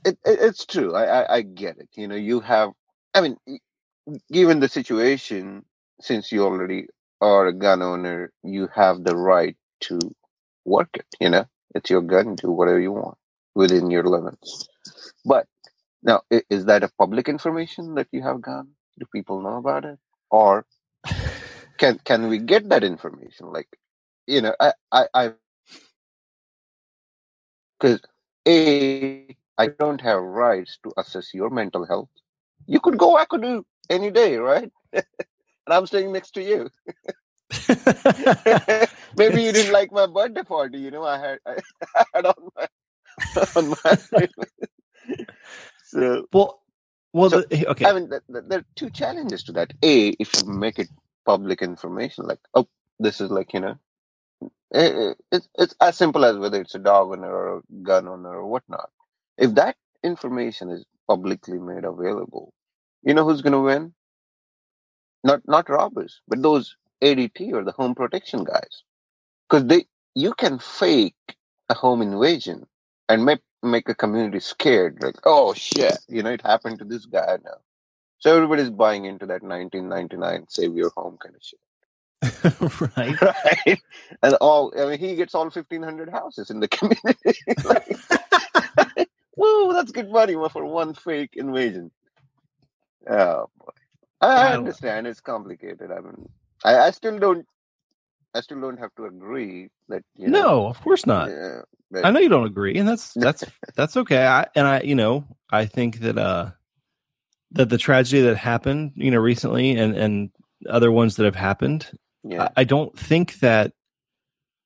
it, it, it's true. I, I I get it. You know, you have. I mean, given the situation, since you already are a gun owner, you have the right to work it. You know, it's your gun. Do whatever you want within your limits. But now, is that a public information that you have gun? Do people know about it, or can can we get that information? Like, you know, I I, I because a I don't have rights to assess your mental health. You could go Akadu any day, right? and I'm staying next to you. Maybe you didn't like my birthday party. You know, I had I had on my on my. so well, well, So, the, okay. I mean, th- th- there are two challenges to that. A, if you make it public information, like, oh, this is like, you know, eh, eh, it's, it's as simple as whether it's a dog owner or a gun owner or whatnot. If that information is publicly made available, you know who's going to win? Not not robbers, but those ADT or the home protection guys, because they you can fake a home invasion and make make a community scared. Like, oh shit, you know, it happened to this guy now. So everybody's buying into that 1999 save your home kind of shit, right. right? And all, I mean, he gets all 1500 houses in the community. like, woo, that's good money for one fake invasion. Oh boy, I, I understand it's complicated. I mean, I, I still don't. I still don't have to agree that. You no, know, of course not. Yeah, but- I know you don't agree, and that's that's that's okay. I and I, you know, I think that uh that the tragedy that happened, you know, recently, and and other ones that have happened, yeah. I, I don't think that.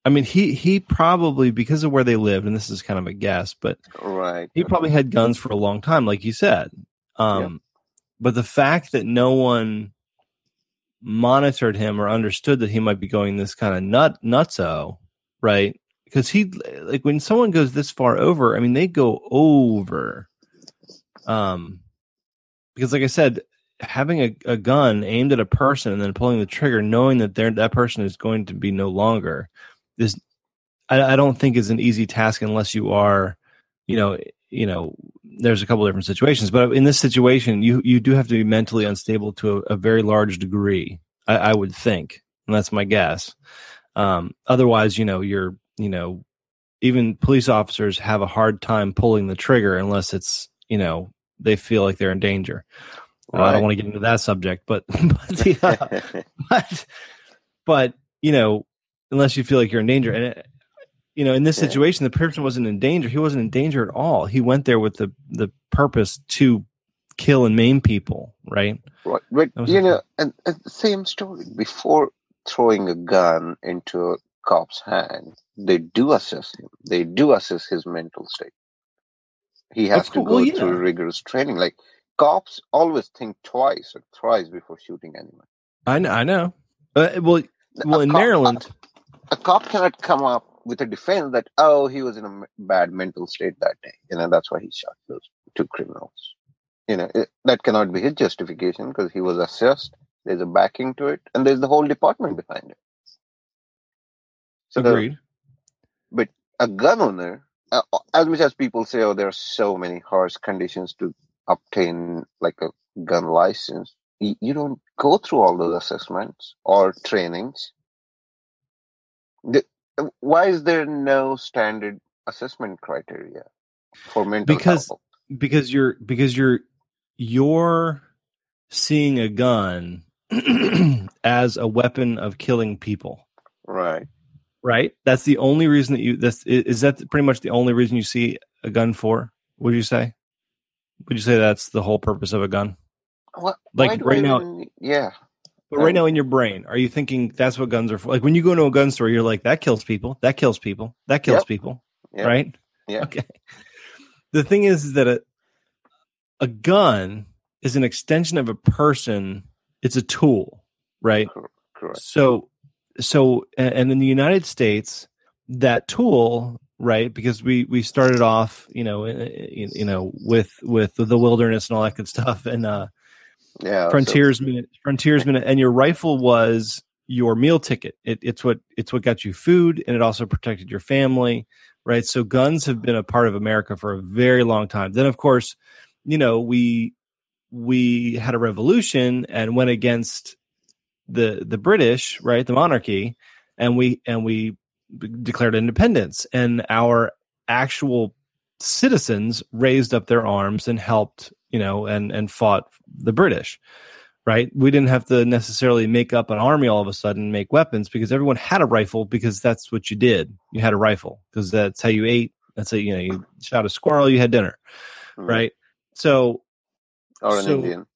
I mean, he he probably because of where they lived, and this is kind of a guess, but right. he probably had guns for a long time, like you said. Um, But the fact that no one monitored him or understood that he might be going this kind of nut nutso, right? Because he like when someone goes this far over, I mean, they go over. Um, because like I said, having a, a gun aimed at a person and then pulling the trigger, knowing that they that person is going to be no longer, is I, I don't think is an easy task unless you are, you know, you know, there's a couple different situations, but in this situation, you you do have to be mentally unstable to a, a very large degree. I, I would think, and that's my guess. Um, otherwise, you know, you're you know, even police officers have a hard time pulling the trigger unless it's you know they feel like they're in danger. Uh, I don't want to get into that subject, but but, uh, but but you know, unless you feel like you're in danger, and it, you know, in this Yeah. situation, the person wasn't in danger. He wasn't in danger at all. He went there with the the purpose to kill and maim people, right? Right. But you a- know, and, and the same story. Before throwing a gun into a cop's hand, they do assess him. They do assess his mental state. He has to go well, yeah. through rigorous training. Like cops always think twice or thrice before shooting anyone. I know. I know. Uh, well, well, A in cop- Maryland, a cop cannot come up with a defense that oh he was in a bad mental state that day. You know that's why he shot those two criminals. You know it, that cannot be his justification because he was assessed. There's a backing to it and there's the whole department behind it. So the, agreed. a gun owner uh, as much as people say oh there are so many harsh conditions to obtain like a gun license you, you don't go through all those assessments or trainings. The, why is there no standard assessment criteria for mental Because- health? Because you're because you're you're seeing a gun as a weapon of killing people. Right. Right? That's the only reason that you that's is that pretty much the only reason you see a gun for would you say? Would you say that's the whole purpose of a gun? What, Like, right now- even- yeah but right now in your brain are you thinking that's what guns are for like when you go into a gun store you're like that kills people that kills people that kills Yep. people Yep. right Yeah. okay the thing is, that a a gun is an extension of a person it's a tool right correct so so and in the united states that tool right because we we started off you know i- you know with with the wilderness and all that good stuff and uh yeah so- frontiersman frontiersman and your rifle was your meal ticket. It, it's what it's what got you food and it also protected your family right? So guns have been a part of america for a very long time. Then of course you know we we had a revolution and went against the the british right the monarchy and we and we declared independence. And our actual citizens raised up their arms and helped you know and and fought the british right? We didn't have to necessarily make up an army all of a sudden make weapons because everyone had a rifle because that's what you did. You had a rifle because that's how you ate. That's how you know you shot a squirrel you had dinner Mhm. right? So or an So- indian.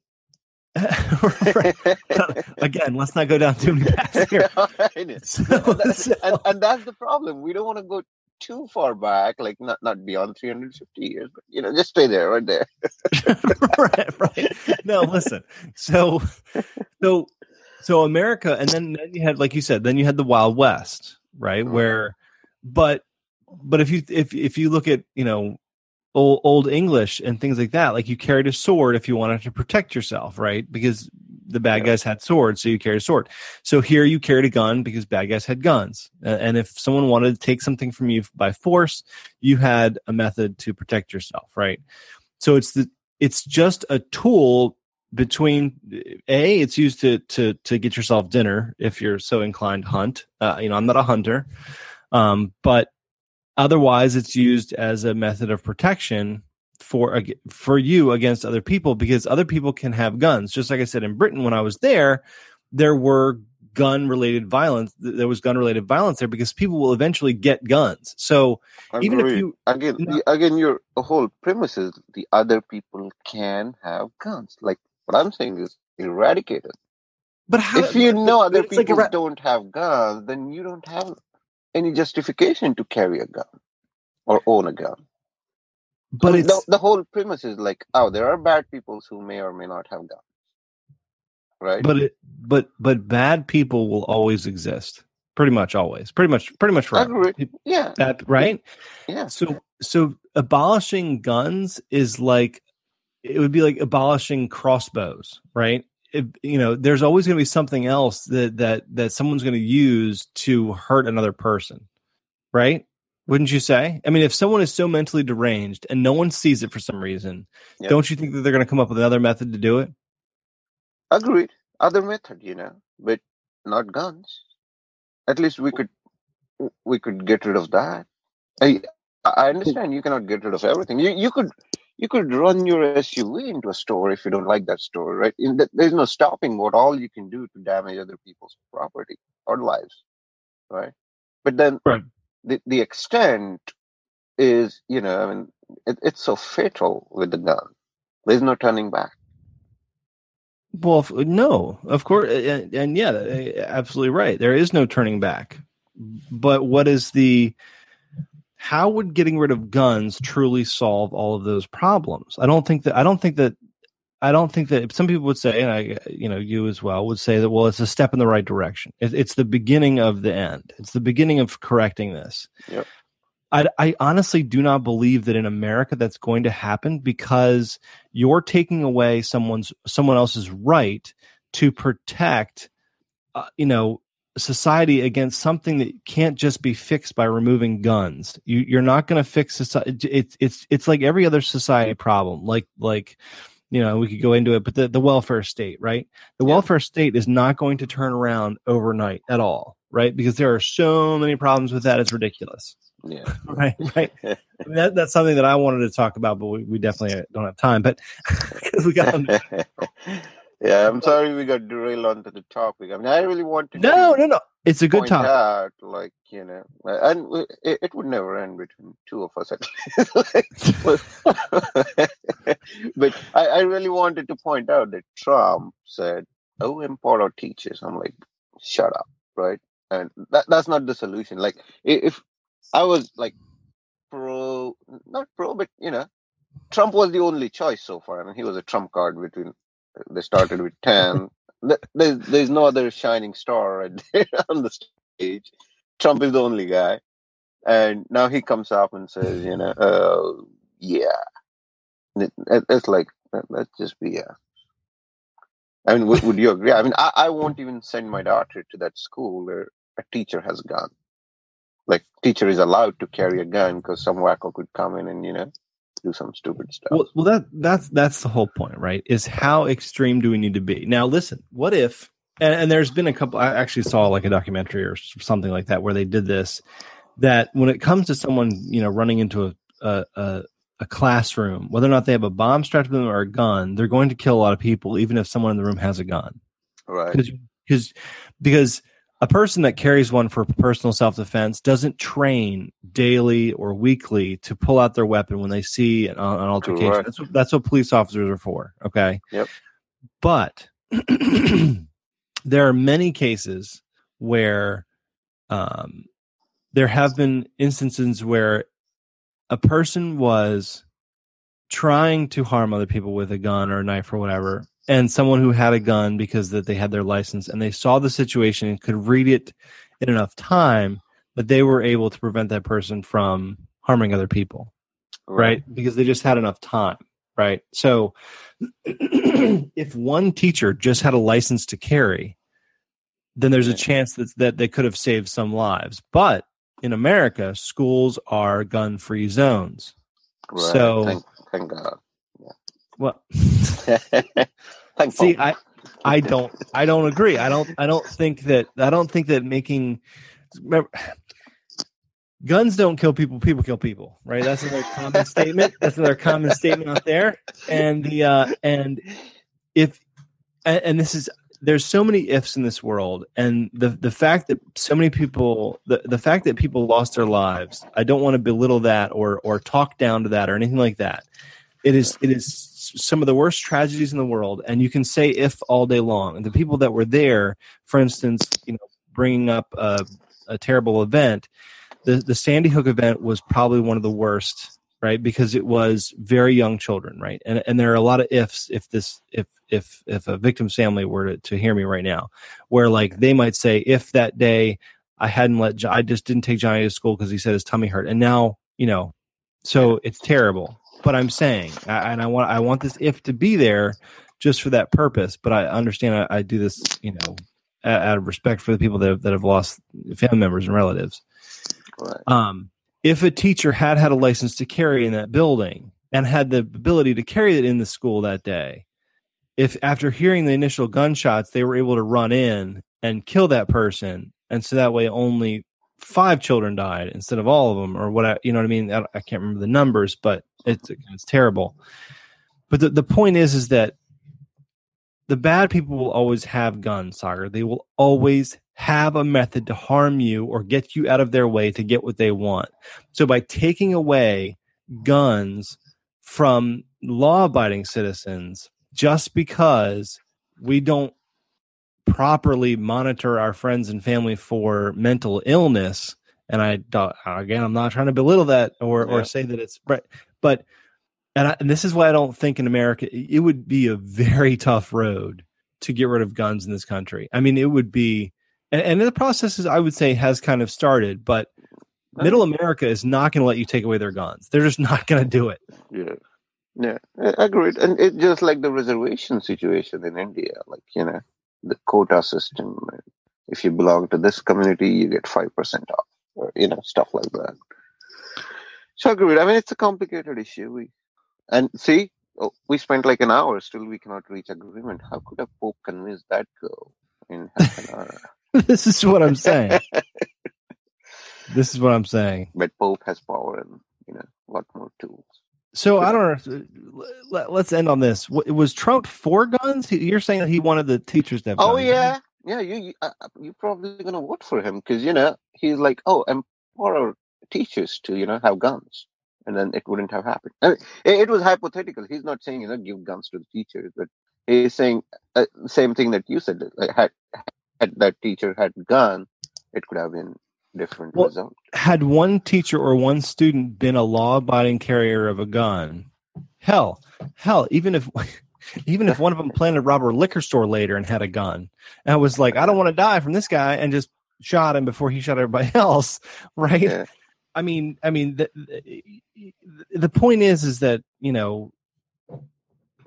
Again let's not go down too many paths here. So- so- and, and that's the problem. We don't want to go too far back like not not beyond 350 years but you know just stay there right there right, right. No, listen. So, so, so America, and then, then you had, like you said, then you had the Wild West, right? Mhm. Where, but, but if you if if you look at you know old old English and things like that, like you carried a sword if you wanted to protect yourself, right? Because the bad Yeah. guys had swords, so you carried a sword. So here you carried a gun because bad guys had guns, and if someone wanted to take something from you by force, you had a method to protect yourself, right? So it's the it's just a tool between a it's used to to to get yourself dinner if you're so inclined to hunt uh, you know i'm not a hunter um but otherwise it's used as a method of protection for for you against other people because other people can have guns just like i said in britain when i was there there were gun related violence. There was gun related violence there because people will eventually get guns. So even if you again, No. the- again, your whole premise is the other people can have guns. Like what I'm saying is eradicate it. but how if you know other it's like people don't have guns, then you don't have any justification to carry a gun or own a gun. But So the, the whole premise is like, oh, there are bad people who may or may not have guns, right? but it but but bad people will always exist. Pretty much always. Pretty much pretty much right yeah, That right? yeah, So so abolishing guns is like it would be like abolishing crossbows, right? It, you know, there's always going to be something else that that that someone's going to use to hurt another person, right? Wouldn't you say? I mean, if someone is so mentally deranged and no one sees it for some reason, don't you think that they're going to come up with another method to do it? agreed. Other method, you know, but not guns. At least we could we could get rid of that. I I understand you cannot get rid of everything. You you could you could run your SUV into a store if you don't like that store, right? The, there's no stopping what all you can do to damage other people's property or lives, right? But then Right. The the extent is, you know, I mean, it, it's so fatal with the gun. There's no turning back. Well, no, of course, and, and yeah, absolutely right. There is no turning back. But what is the? How would getting rid of guns truly solve all of those problems? I don't think that. I don't think that. I don't think that some people would say, and I, you know, you as well would say that. Well, it's a step in the right direction. It, it's the beginning of the end. It's the beginning of correcting this. Yep. I, I honestly do not believe that in America that's going to happen because you're taking away someone's someone else's right to protect uh, you know society against something that can't just be fixed by removing guns you you're not going to fix society it's it's it's like every other society problem like like you know we could go into it but the, the welfare state right the Yeah. welfare state is not going to turn around overnight at all right because there are so many problems with that it's ridiculous Yeah. right right I mean, that, that's something that i wanted to talk about but we, we definitely don't have time but because we got yeah, I'm sorry we got derailed onto the topic. I mean, I really wanted no to no no no. it's a good topic out, like you know, uh, and it, it would never end between two of us at least. but I, I really wanted to point out that Trump said, "Oh, empower teachers." I'm like, shut up, right? And that that's not the solution. Like, if I was like pro, not pro, but you know, Trump was the only choice so far. I mean, he was a trump card between. They started with ten. There's there's no other shining star right there on the stage. Trump is the only guy, and now he comes up and says, you know, uh, yeah, it, it- it's like let- let's just be yeah. I mean, would, would you agree? I mean, I, I won't even send my daughter to that school where a teacher has a gun. Like, teacher is allowed to carry a gun because some wacko could come in and you know do some stupid stuff. Well, well, that that's that's the whole point, right? Is how extreme do we need to be? Now, listen, what if? And, and there's been a couple. I actually saw like a documentary or something like that where they did this. That when it comes to someone, you know, running into a a, a, a classroom, whether or not they have a bomb strapped to them or a gun, they're going to kill a lot of people, even if someone in the room has a gun. right? because because because a person that carries one for personal self defense doesn't train daily or weekly to pull out their weapon when they see an, an altercation. Correct. That's what, that's what police officers are for. Okay. Yep. But there are many cases where um, there have been instances where a person was trying to harm other people with a gun or a knife or whatever and someone who had a gun because that they had their license and they saw the situation and could read it in enough time that they were able to prevent that person from harming other people right, because they just had enough time right? So if one teacher just had a license to carry then there's a chance that that they could have saved some lives. But in america schools are gun free zones. Right. So- thank, thank God. Well thank see i i don't i don't agree. I don't i don't think that i don't think that making remember, guns don't kill people people kill people right? That's another common statement. That's another common statement out there. And the uh and if and, and this is there's so many ifs in this world. And the the fact that so many people the, the fact that people lost their lives i don't want to belittle that or or talk down to that or anything like that. It is it is some of the worst tragedies in the world and you can say if all day long. And the people that were there for instance you know bringing up a, a terrible event the the sandy hook event was probably one of the worst right? Because it was very young children right? And and there are a lot of ifs if this if if if a victim's family were to, to hear me right now where like they might say if that day i hadn't let i just didn't take johnny to school because he said his tummy hurt. And now you know so it's terrible but i'm saying I, and i want i want this if to be there just for that purpose but i understand i, I do this you know out of respect for the people that have, that have lost family members and relatives Right. um, if a teacher had had a license to carry in that building and had the ability to carry it in the school that day, if after hearing the initial gunshots, they were able to run in and kill that person, and so that way only five children died instead of all of them, or what? I, you know what I mean? I, I can't remember the numbers, but it's it's terrible. But the, the point is, is that the bad people will always have guns, Sagar. They will always have a method to harm you or get you out of their way to get what they want. So by taking away guns from law abiding citizens just because we don't properly monitor our friends and family for mental illness and I again I'm not trying to belittle that or Yeah. or say that it's right but and, I, and this is why I don't think in America it would be a very tough road to get rid of guns in this country. I mean, it would be, and, and the process is, I would say, has kind of started, but Middle uh-huh. America is not going to let you take away their guns. They're just not going to do it. Yeah. Yeah, I agree. And it's just like the reservation situation in India, like, you know, the quota system. If you belong to this community, you get 5% off, or, you know, stuff like that. So agreed. I mean, it's a complicated issue. We, and see, oh, we spent like an hour, still we cannot reach agreement. How could a pope convince that girl in half an hour? this is what I'm saying. this is what I'm saying. but pope has power and, you know, a lot more tools. So I don't know. Let, us end on this. Wa- Was Trump for guns? You're saying that he wanted the teachers to have Oh guns. yeah, yeah. You you uh, you're probably gonna vote for him because you know he's like, oh, empower teachers to you know have guns, and then it wouldn't have happened. I mean, it, it was hypothetical. He's not saying you know give guns to the teachers, but he's saying uh, same thing that you said. Like had had that teacher had gun, it could have been different Well, result. had one teacher or one student been a law-abiding carrier of a gun, hell, hell, even if even if one of them planned to rob a liquor store later and had a gun, and was like, I don't want to die from this guy, and just shot him before he shot everybody else, right? Yeah. I mean, I mean, the, the point is, is that you know,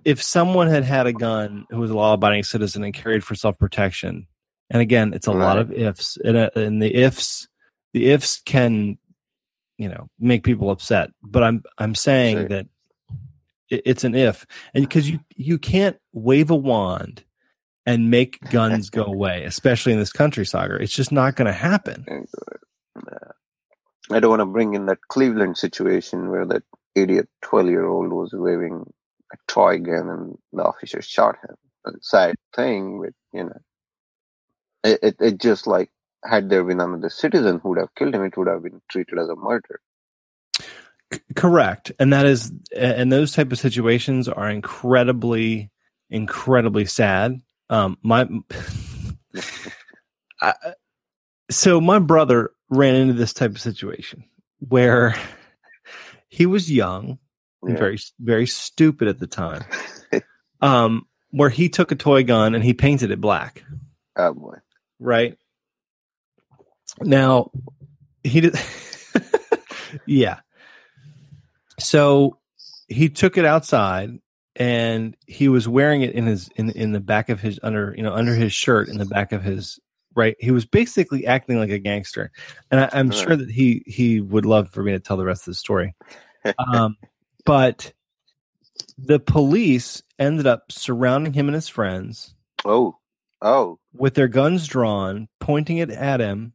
if someone had had a gun who was a law-abiding citizen and carried for self-protection, and again, it's a lot of ifs, and, uh, and the ifs, the ifs can, you know, make people upset. But I'm I'm saying Sure. that it, it's an if, and because you you can't wave a wand and make guns go away, especially in this country, Sagar. It's just not going to happen. I don't want to bring in that Cleveland situation where that idiot 12 year old was waving a toy gun and the officer shot him. Sad thing, but you know, it, it, it just like, had there been another citizen who would have killed him, it would have been treated as a murder. C- correct and that is and those type of situations are incredibly incredibly sad um my I, so my brother ran into this type of situation where he was young and very very stupid at the time um where he took a toy gun and he painted it black. Oh boy. right? Now he did yeah. So he took it outside and he was wearing it in his in in the back of his under you know under his shirt in the back of his right he was basically acting like a gangster and I, i'm sure that he he would love for me to tell the rest of the story um but the police ended up surrounding him and his friends Oh, oh, with their guns drawn, pointing it at him,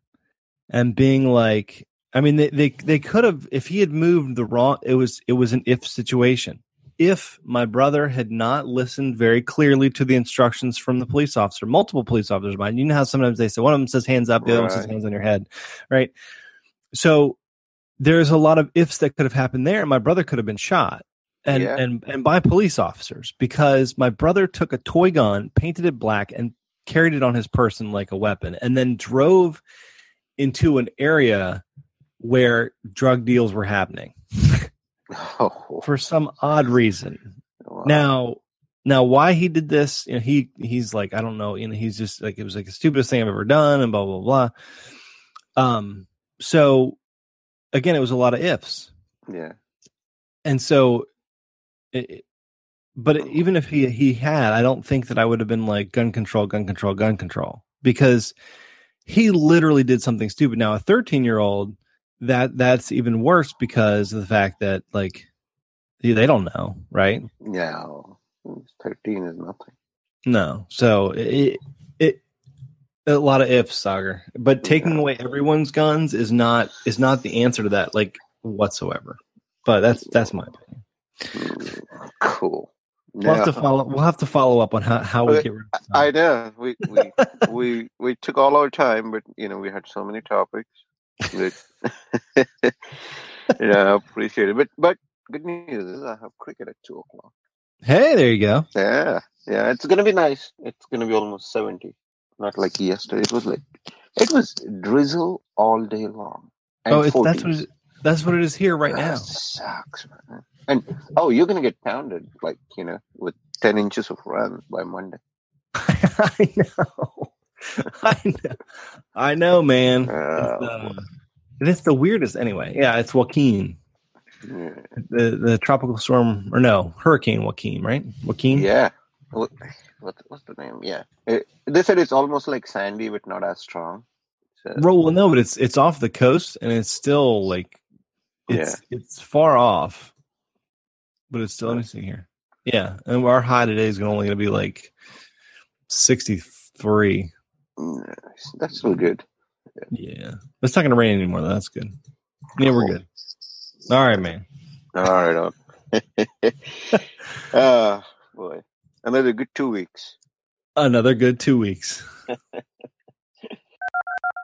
and being like, I mean, they they, they could have if he had moved the wrong. It was it was an if situation. If my brother had not listened very clearly to the instructions from the police officer, multiple police officers, mind you know how sometimes they say one of them says hands up, the other one says hands on your head, right? So there's a lot of ifs that could have happened there. My brother could have been shot. And, Yeah. and and by police officers because my brother took a toy gun, painted it black, and carried it on his person like a weapon, and then drove into an area where drug deals were happening Oh, for some odd reason. wow. Now, now why he did this? You know, he he's like I don't know. You know, he's just like it was like the stupidest thing I've ever done, and blah blah blah. Um. So again, it was a lot of ifs, yeah, and so, it, but even if he he had, I don't think that I would have been like gun control, gun control, gun control because he literally did something stupid. Now, a thirteen year old that that's even worse because of the fact that like they don't know, right? yeah. Thirteen is nothing. No. So it, it a lot of ifs, Sagar. But taking Yeah. away everyone's guns is not is not the answer to that, like whatsoever. But that's that's my opinion. Mm, Cool. We'll have to follow. We'll have to follow up on how, how we Okay, get rid of I know we we we we took all our time, but you know we had so many topics. Yeah, I appreciate it. But but good news is I have cricket at two o'clock. Hey, there you go. Yeah, yeah, it's gonna be nice. It's gonna be almost seventy. Not like yesterday. It was like it was drizzle all day long. And oh, it's, that's what it, that's what it is here right That now. sucks, man. And oh, you're gonna get pounded like you know with ten inches of rain by Monday. I know. I know. I know, man. Oh, It's, uh, it's the weirdest. Anyway, yeah, it's Joaquin, yeah. the the tropical storm, or no, Hurricane Joaquin, right? Joaquin. Yeah. What, what, what's the name? Yeah. It, they said it's almost like Sandy, but not as strong. So, Well, no, but it's it's off the coast and it's still like it's it's far off, but it's still. Let me see here. Yeah, and our high today is only going to be like sixty three. That's still good. Yeah, it's not going to rain anymore. Though. That's good. Yeah, we're good. All right, man. All right. Ah, boy. Another good two weeks. Another good two weeks.